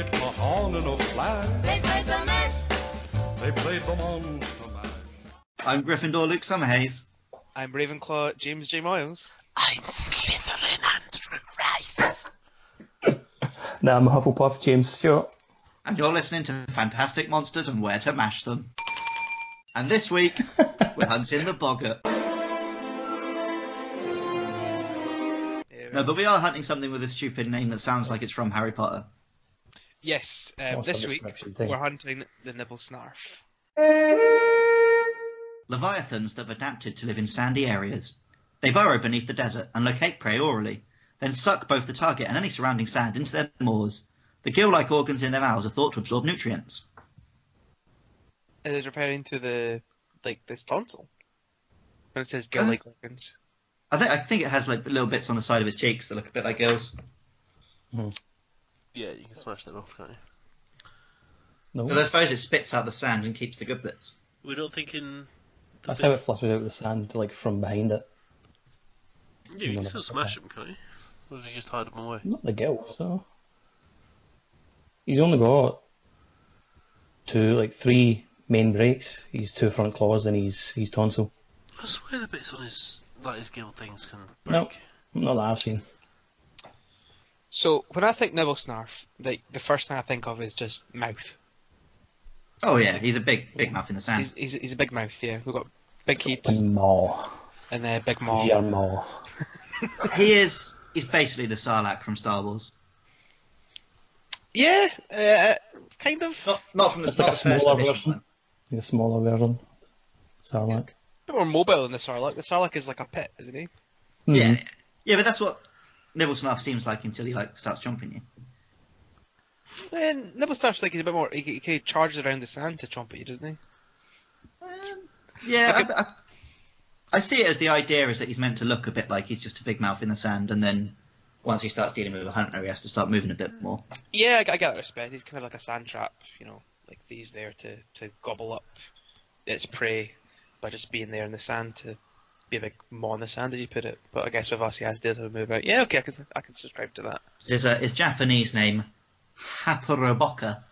It caught on in a flash. They played the mash. They played the monster mash. I'm Gryffindor Luke Summerhaze. I'm Ravenclaw James J. Miles. I'm Slytherin Andrew Rice. Now I'm Hufflepuff James Stewart. And you're listening to Fantastic Monsters and Where to Mash Them. And this week, we're hunting the boggart. No, but we are hunting something with a stupid name that sounds like it's from Harry Potter. Yes, um, this week we're hunting the Nibelsnarf. Leviathans that have adapted to live in sandy areas. They burrow beneath the desert and locate prey orally, then suck both the target and any surrounding sand into their maws. The gill-like organs in their mouths are thought to absorb nutrients. It is referring to the like this tonsil. When it says gill-like organs. I think I think it has like little bits on the side of its cheeks that look a bit like gills. Yeah, you can smash them off, can't you? No, Because I suppose it spits out the sand and keeps the good bits. We're not thinking. the that's how it big- flushes out the sand, like from behind it. Yeah, you can still smash them, can't you? Or does he just hide them away? Not the gill, so. He's only got two, like three main breaks. He's two front claws and he's he's tonsil. I swear the bits on his like his gill things can No. break. Not that I've seen. So when I think Nibelsnarf, like the first thing I think of is just mouth. Oh yeah, he's a big big mouth in the sand. He's, he's, he's a big mouth, yeah. We've got big heat And maw. and a big maw. Your maw. He is he's basically the Sarlacc from Star Wars. Yeah, uh, kind of. Not not from the, It's not like a smaller version. The smaller version. Sarlacc. A bit more mobile than the Sarlacc. The Sarlacc is like a pit, isn't he? Yeah, Mhm. yeah, but that's what Nibelsnarf seems like until he like starts jumping you. And Nibelsnarf's like he's a bit more. He, he kind of charges around the sand to chomp at you, doesn't he? Um, yeah, Like I, I, I see it as the idea is that he's meant to look a bit like he's just a big mouth in the sand, and then once he starts dealing with a hunter, he has to start moving a bit more. Yeah, I, I get that respect. He's kind of like a sand trap, you know, like these there to, to gobble up its prey by just being there in the sand to be a big maw in the sand, as you put it. But I guess with us, he has to move out. Yeah, okay, I can I can subscribe to that. His, uh, his Japanese name, Hapuroboka,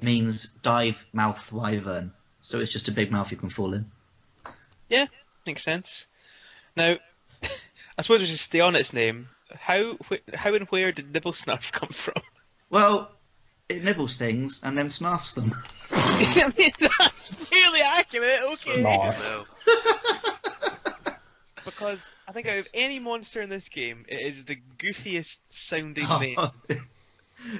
means dive mouth wyvern. So it's just a big mouth you can fall in. Yeah, makes sense. Now, I suppose we should stay on its name. How wh- how and where did Nibelsnarf come from? Well, it nibbles things and then snarfs them. I mean, that's really accurate. Okay. Snarf. Because I think out of any monster in this game, it is the goofiest sounding name.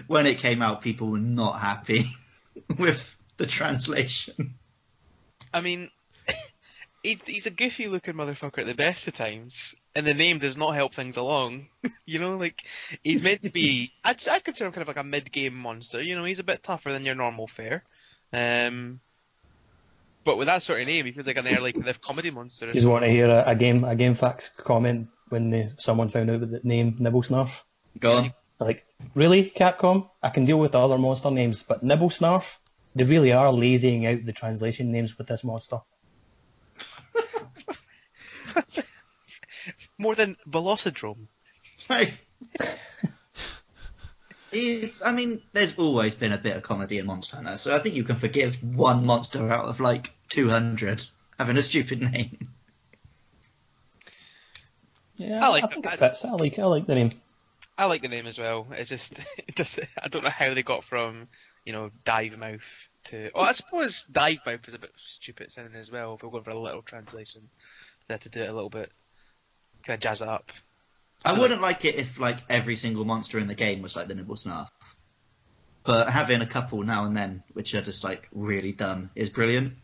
when it came out, people were not happy with the translation. I mean, he's, he's a goofy looking motherfucker at the best of times, and the name does not help things along. you know, like, he's meant to be. I'd, I'd consider him kind of like a mid game monster. You know, he's a bit tougher than your normal fare. Um, but with that sort of name, he feels like an early kind of comedy monster. You just want to hear a, a game a game facts comment when they, someone found out the name Nibelsnarf? Go on. Like, really, Capcom? I can deal with the other monster names, but Nibelsnarf? They really are lazying out the translation names with this monster. More than Velocidrome. Right. It's, I mean, there's always been a bit of comedy in Monster Hunter, so I think you can forgive one monster out of like 200 having a stupid name. Yeah, I like think that. it fits. I like I like the name. I like the name as well. It's just, it does, I don't know how they got from, you know, dive mouth to. Oh, I suppose dive mouth is a bit stupid sounding as well. If we're going for a little translation, they had to do it a little bit, kind of jazz it up. I wouldn't like it if like every single monster in the game was like the Nibelsnarf. But having a couple now and then, which are just like really dumb, is brilliant.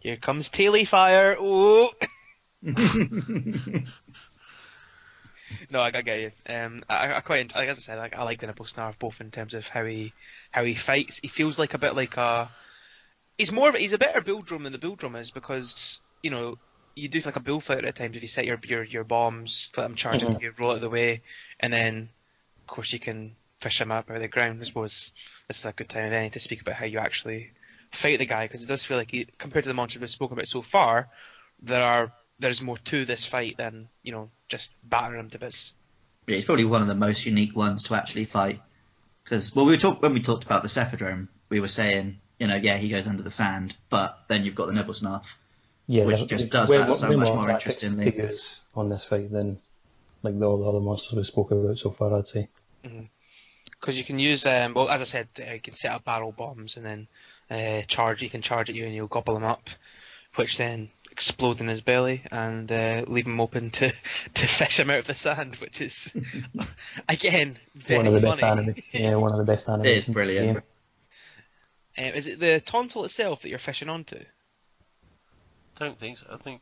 Here comes Taily Fire. Oh. No, I, I get you. Um, I, I quite, like as I said, like, I like the Nibelsnarf both in terms of how he, how he fights. He feels like a bit like a, he's more, of a- he's a better Bulldrome than the Bulldrome is because you know you do like a bullfighter at times if you set your your, your bombs, let them charge Mhm. into you, roll out of the way, and then of course you can fish him up out of the ground. I suppose this is a good time of any to speak about how you actually fight the guy because it does feel like he, compared to the monsters we've spoken about so far, there are there's more to this fight than you know just battering him to bits. Yeah, it's probably one of the most unique ones to actually fight. Because well, we talked when we talked about the Cephadrome, we were saying, you know, yeah, he goes under the sand, but then you've got the Nibelsnarf. Yeah, Which there's- just does way that more- so way much more more tactics interestingly. to use on this fight than like the, all the other monsters we spoke about so far. I'd say. Because you can use, um, well, as I said, uh, you can set up barrel bombs and then uh, charge. You can charge at you and you'll gobble them up, which then explode in his belly and uh, leave him open to, to fish him out of the sand, which is again very one of the best funny. anime. Yeah, one of the best animes. It is brilliant. Um, is it the tonsil itself that you're fishing onto? Don't think so. I think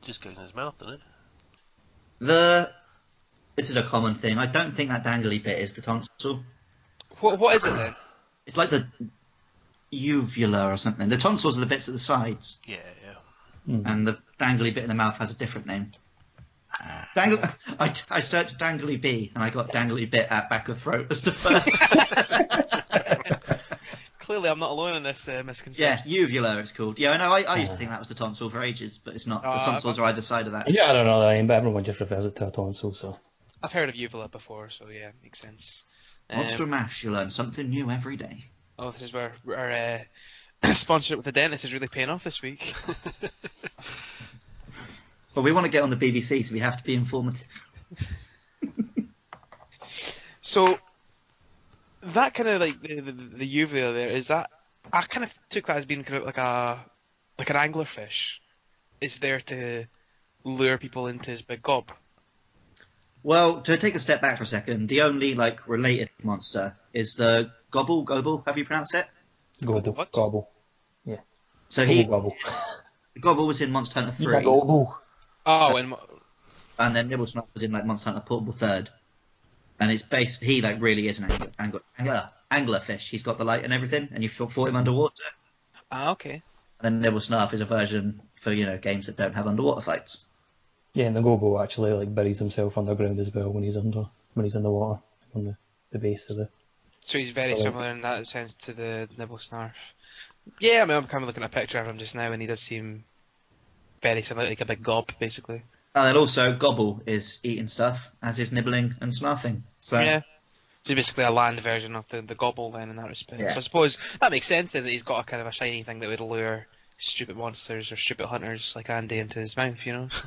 it just goes in his mouth, doesn't it? The this is a common thing. I don't think that dangly bit is the tonsil. What what is it then? It's like the uvula or something. The tonsils are the bits at the sides, Yeah, yeah. Mm. and the dangly bit in the mouth has a different name. Dangle. I, I searched dangly bee, and I got dangly bit at back of throat as the first. Clearly, I'm not alone in this uh, yeah, misconception. uvula it's called. Yeah, I know. I, I used to think that was the tonsil for ages, but it's not. Oh, the tonsils I've- are either side of that. Yeah, I don't know the name, but everyone just refers it to a tonsil. So I've heard of uvula before, so yeah, makes sense. Um, Monster Mash, you learn something new every day. oh, this is where our uh, sponsorship with the dentist is really paying off this week. Well, we want to get on the BBC, so we have to be informative. So that kind of like the, the, the uvula there is that I kind of took that as being kind of like a like an anglerfish is there to lure people into his big gob. Well, to take a step back for a second, the only like related monster is the Gobble Gobble. Have you pronounced it? gobble, What? gobble, Yeah. So gobble, he gobble. Gobble was in Monster Hunter Yeah, three, gobble. Oh, and and then Nibelsnarf was in like Monster Hunter Portable third. And it's based. He like really is an angler, angler, angler, angler fish. He's got the light and everything, and you fought fought him underwater. ah, okay. And then Nibelsnarf is a version for you know games that don't have underwater fights. Yeah, and the gobble actually like buries himself underground as well when he's under when he's in the water on the, the base of the. So he's very So, like- similar in that sense to the Nibelsnarf. Yeah, I mean, I'm kind of looking at a picture of him just now, and he does seem very similar, like a big gob, basically. And then also Gobble is eating stuff, as is nibbling and snarfing. So Yeah. So basically a land version of the, the gobble then in that respect. Yeah. So I suppose that makes sense that he's got a kind of a shiny thing that would lure stupid monsters or stupid hunters like Andy into his mouth, you know?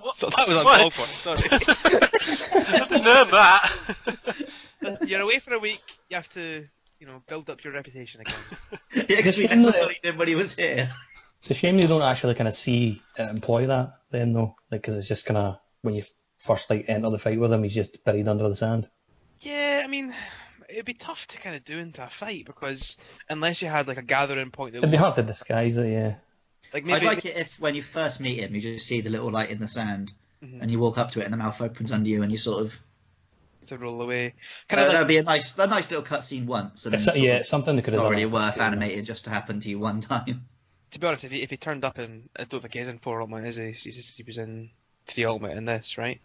What? So that was What? uncalled for, sorry. I didn't know that. You're away for a week, you have to, you know, build up your reputation again. yeah, because we Shame never that- really did when he was here. It's a shame you don't actually kind of see it employ that then though, like because it's just kind of when you first like enter the fight with him, he's just buried under the sand. Yeah, I mean, it'd be tough to kind of do into a fight because unless you had like a gathering point that It'd be hard to disguise it, yeah. like I'd maybe like it if when you first meet him, you just see the little light in the sand, Mhm. and you walk up to it, and the mouth opens under you, and you sort of. to roll away. Kind Kind of that'd be a nice, a nice little cutscene once, and then It's, yeah, of something that could have not done. really it. worth Yeah. animating just to happen to you one time. To be honest, if he, if he turned up in, I don't think he's in four ultimate, is he? He's just, he was in three ultimate in this, right?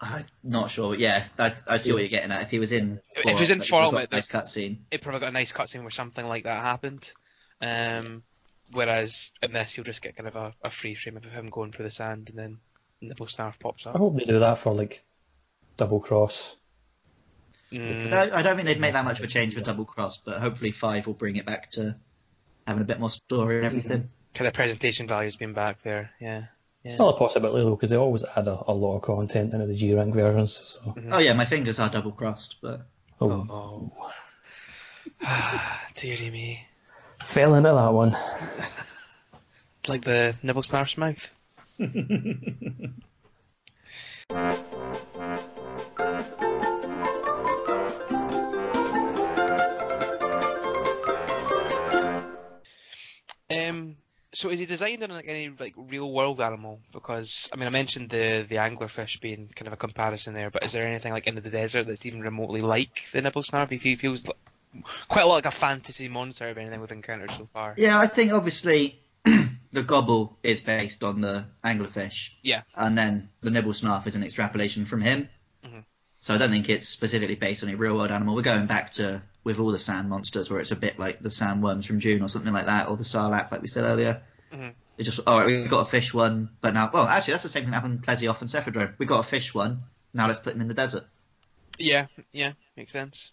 I'm not sure, but yeah, I, I see what you're getting at. If he was in, If he was in Fallout, Fallout, you've got mate, a nice cutscene. It probably got a nice cutscene where something like that happened. Um, whereas in this, you'll just get kind of a, a free frame of him going through the sand and then Nibelsnarf pops up. I hope they do that for like double cross. Mm, I don't, I don't think they'd make that much of a change for Double Cross, but hopefully Five will bring it back to having a bit more story and mm-hmm. everything. kind of presentation value's been back there, yeah. It's not a possibility though, because they always add a, a lot of content into the G rank versions. So, mm-hmm. Oh yeah, my fingers are double crossed, but oh, Oh. Dearie me. fell into that one. It's like the Nibelsnarf's mouth. so is he designed in like any like real world animal? Because I mean, I mentioned the the anglerfish being kind of a comparison there, but is there anything like in the desert that's even remotely like the Nibelsnarf? He feels like, quite a lot like a fantasy monster of anything we've encountered so far. yeah, I think obviously the gobble is based on the anglerfish. Yeah. And then the Nibelsnarf is an extrapolation from him. Mhm. So I don't think it's specifically based on a real world animal. We're going back to with all the sand monsters where it's a bit like the sandworms from Dune or something like that, or the sarlacc like we said earlier. Mhm. It's just all right. We've got a fish one, but now well actually that's the same thing that happened in Plesioth and Cephadrome. We got a fish one. Now let's put them in the desert. Yeah, yeah, makes sense.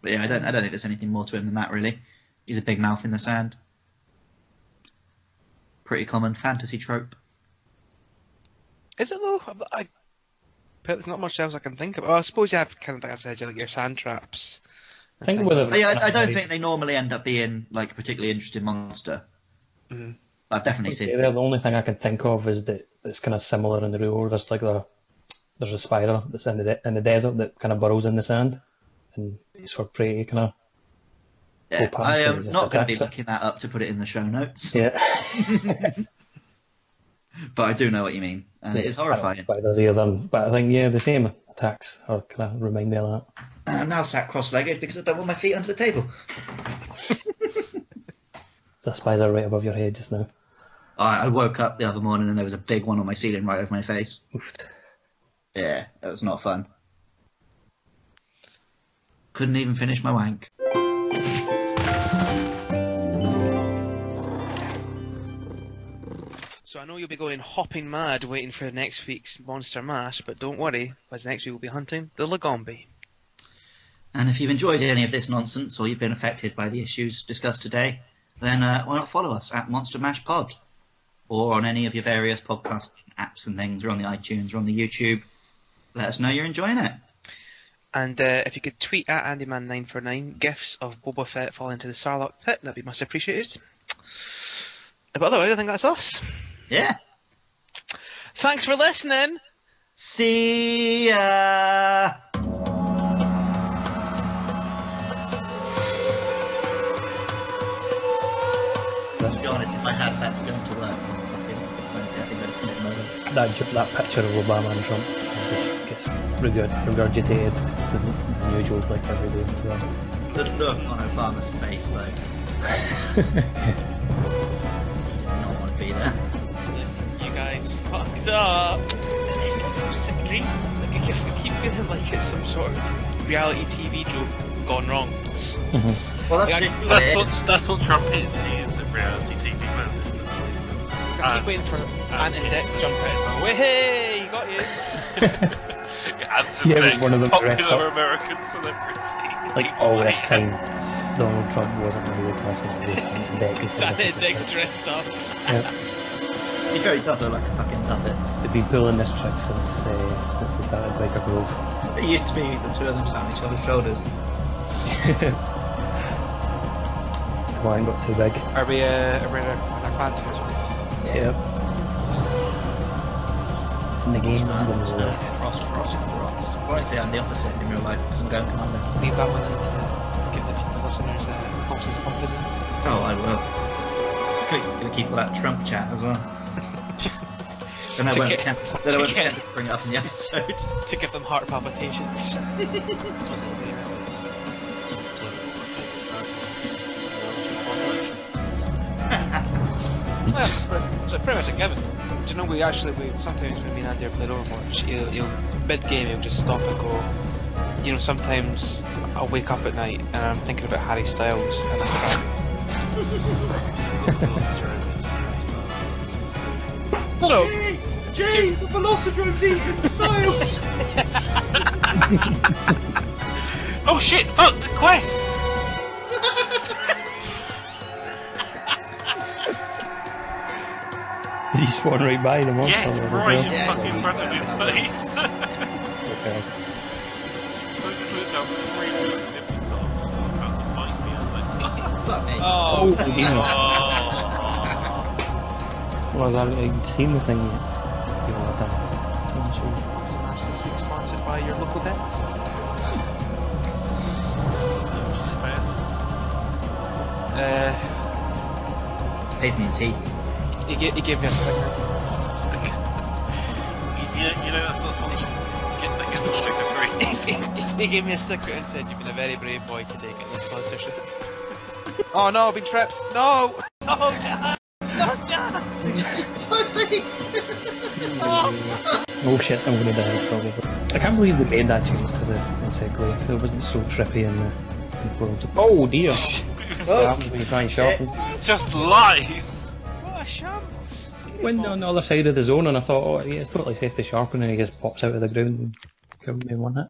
But yeah, I don't I don't think there's anything more to him than that really. He's a big mouth in the sand. Pretty common fantasy trope. Is it though? I, I, there's not much else I can think of. Oh, I suppose you have kind of like I said, you like your sand traps. I think with a- yeah, I, I don't think they normally end up being like a particularly interesting monster. But I've definitely Okay, seen. the only thing I can think of is that it's kind of similar in the real world. There's like the there's a spider that's in the de- in the desert that kind of burrows in the sand, and it's for prey kind of. Yeah, Full I am not going to be looking that up to put it in the show notes, Yeah. but I do know what you mean, and it is horrifying. Spiders either, than- but I think yeah, the same attacks are kind of remind me of that. I'm now sat cross-legged because I don't want my feet under the table. There's a spider right above your head just now. I, I woke up the other morning and there was a big one on my ceiling right over my face. Yeah, that was not fun. Couldn't even finish my wank. Know you'll be going hopping mad waiting for next week's Monster Mash, but don't worry, because next week we'll be hunting the Lagombi. And if you've enjoyed any of this nonsense or you've been affected by the issues discussed today, then uh, why not follow us at Monster Mash Pod or on any of your various podcast apps and things, or on the iTunes or on the YouTube. Let us know you're enjoying it. And uh, if you could tweet at Andyman949 gifs of Boba Fett falling into the Sarlacc pit, that'd be much appreciated. But otherwise, I think that's us. Yeah. Thanks for listening. See ya. To be honest, I had that to go into work, honestly, I think I'd commit murder. That that picture of Obama and Trump just gets regurg- regurgitated with the new joke like every day into that. The look on Obama's face, though. You guys fucked up. It's a sick dream. Like, I keep, I keep feeling like it's some sort of reality TV joke gone wrong. Mm-hmm. Well, that's, I- what That's it what is. that's what Trump is. He is a reality TV man. That's what he's doing. I keep And- waiting for Ant and Dec to jump out. and go, Hey, you got his. Anson Yeah, Beck, one of them dressed popular up. American celebrity. Like all this time, Donald Trump wasn't a real person. and Dec is Ant and Dec dressed up. He very does look like a fucking puppet. They've been pulling this trick since uh, since they started Byker Grove. It used to be the two of them sat on each other's shoulders. Mine got too big. Are we, uh, are we on our plans for this one? Yep. In the game, I'm going to work. Cross, cross, cross. Likely I'm the opposite in real life because I'm going commando. Leave that one and uh, give the, the listeners uh, boxes pumping. Oh, I will. Good, gonna keep that Trump chat as well. Then I won't get- then I won't get- to bring it up in the episode. to give them heart palpitations. well, so pretty much a given. Do you know we actually we sometimes when me and Andy are playing Overwatch, you will mid game you'll just stop and go. You know, sometimes I'll wake up at night and I'm thinking about Harry Styles and I'm No, no. Gee, the Velociraptor's even styles! Oh shit! Fuck the quest! Did you spawn right by the monster? Yes, or right in? Yeah, fucking yeah, front yeah. of his face. Okay. I just looked down the screen and the nipple stop just sort of about to bite me. I'm like, Fuck me. Oh, Oh, yeah. oh. Well, I've I'd seen the thing yet. Sponsored by your. Uh, Pays me in teeth. he, ga- he gave me a sticker. You, you know that's not sponsored. You get that good sticker free. he gave me a sticker and said, "You've been a very brave boy today, get this sponsorship." oh no, I've been trapped. No, no, John, no, John. Oh shit, I'm gonna die probably. I can't believe they made that change to the encyclopedia. It wasn't so trippy in the, in the forums. Oh dear! What oh. happens when you try and sharpen? It's just lies. What a! Cardinals. Went on the other side of the zone, and I thought, oh, yeah, it's totally safe to sharpen, and he just pops out of the ground and killed me in one hit.